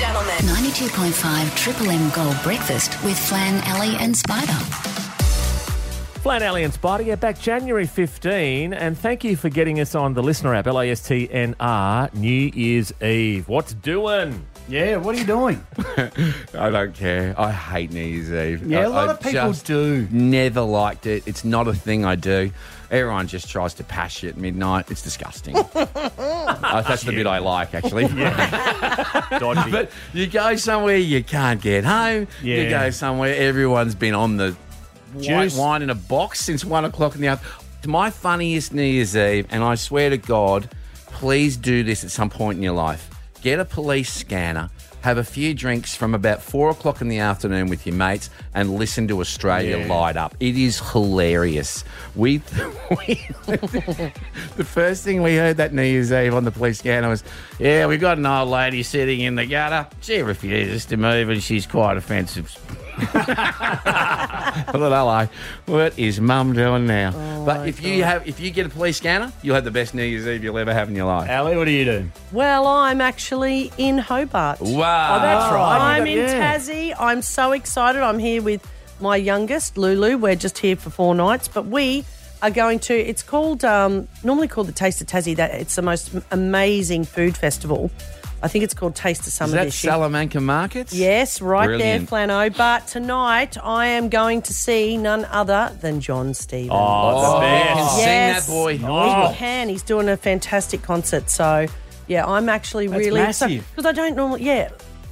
gentlemen. 92.5 Triple M Gold Breakfast with Flan, Ali, and Spida. Flan Ali and Spida, yeah, back January 15, and thank you for getting us on the listener app, L-A-S-T-N-R, New Year's Eve. What's doing? Yeah, what are you doing? I don't care. I hate New Year's Eve. Yeah, I- a lot I of people do. Never liked it. It's not a thing I do. Everyone just tries to pass you at midnight. It's disgusting. Uh, that's the bit I like, actually. Dodgy. but you go somewhere you can't get home. You Yeah. go somewhere everyone's been on the white wine in a box since one o'clock in the afternoon. My funniest New Year's Eve, and I swear to God, please do this at some point in your life. Get a police scanner, have a few drinks from about four o'clock in the afternoon with your mates, and listen to Australia Yeah. light up. It is hilarious. We, we the first thing we heard that New Year's Eve on the police scanner was, "Yeah, we got an old lady sitting in the gutter. She refuses to move, and she's quite offensive." I thought, hello, what is Mum doing now? but if you have, if you get a police scanner, you'll have the best New Year's Eve you'll ever have in your life. Ali, what are you doing? Well, I'm actually in Hobart. Wow, Oh, that's right. I'm You in got- yeah. Tassie. I'm so excited. I'm here with my youngest, Lulu. We're just here for four nights, but we are going to. It's called um, normally called the Taste of Tassie. That it's the most amazing food festival. I think it's called Taste of Summer Is that this year. Salamanca Markets? Yes, right Brilliant. there, Flano. But tonight I am going to see none other than Jon Stevens. Oh, the I can best. sing that boy. He can. He's doing a fantastic concert. So, yeah, I'm actually That's really massive. because I don't normally. Yeah,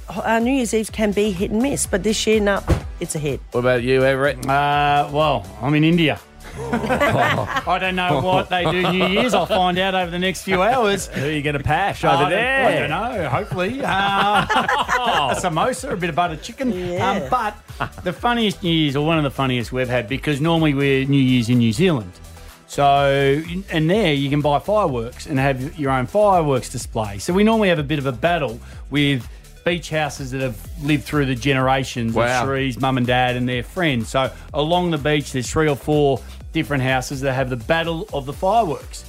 uh, New Year's Eve can be hit and miss, but this year, no, it's a hit. What about you, Everitt? Uh, well, I'm in India. I don't know what they do New Year's. I'll find out over the next few hours. Who are you going to pash over don't- there? I don't know. Hopefully, uh, a samosa, a bit of buttered chicken. Yeah. Um, but the funniest New Year's, or one of the funniest we've had, because normally we're New Year's in New Zealand. So, and there you can buy fireworks and have your own fireworks display. So we normally have a bit of a battle with beach houses that have lived through the generations Wow. of Shree's mum and dad and their friends. So along the beach, there's three or four different houses that have the battle of the fireworks.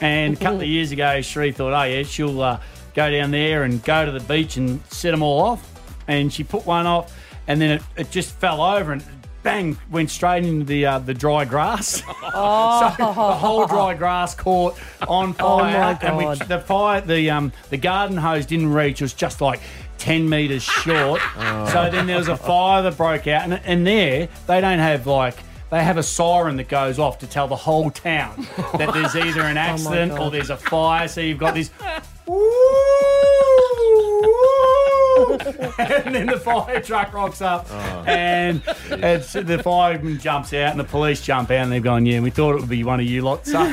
And a couple of years ago, Shree thought, oh yeah, she'll uh, go down there and go to the beach and set them all off. And she put one off, and then it, it just fell over and bang went straight into the uh, the dry grass. so the whole dry grass caught on fire, my and we, the fire the um the garden hose didn't reach. It was just like. 10 metres short. So then there was a fire that broke out. And, and there, they don't have like, they have a siren that goes off to tell the whole town that there's either an oh accident or there's a fire. So you've got this. and then the fire truck rocks up, and it's, the fireman jumps out, and the police jump out, and they've gone, "Yeah, we thought it would be one of you lot." So,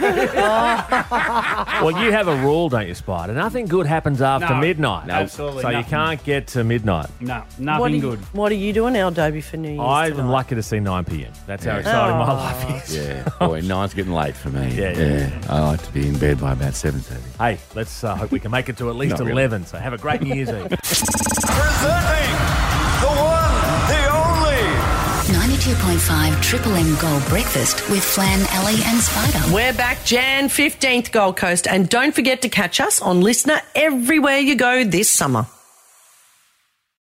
Well, you have a rule, don't you, Spida? Nothing good happens after No, midnight. absolutely So you can't get to midnight. no, What nothing are, you, good. what are you doing, El Dobie, for New Year's? I'm tonight? lucky to see 9 p.m. That's how exciting my Oh. life is. Yeah, boy, nine's getting late for me. Yeah, yeah. I like to be in bed by about seven thirty. Hey, let's uh, hope we can make it to at least Not really. 11. So have a great New Year's Eve. Presenting the one, the only. 92.5 Triple M Gold Breakfast with Flan, Ali, and Spida. We're back Jan 15th Gold Coast, and don't forget to catch us on Listener everywhere you go this summer.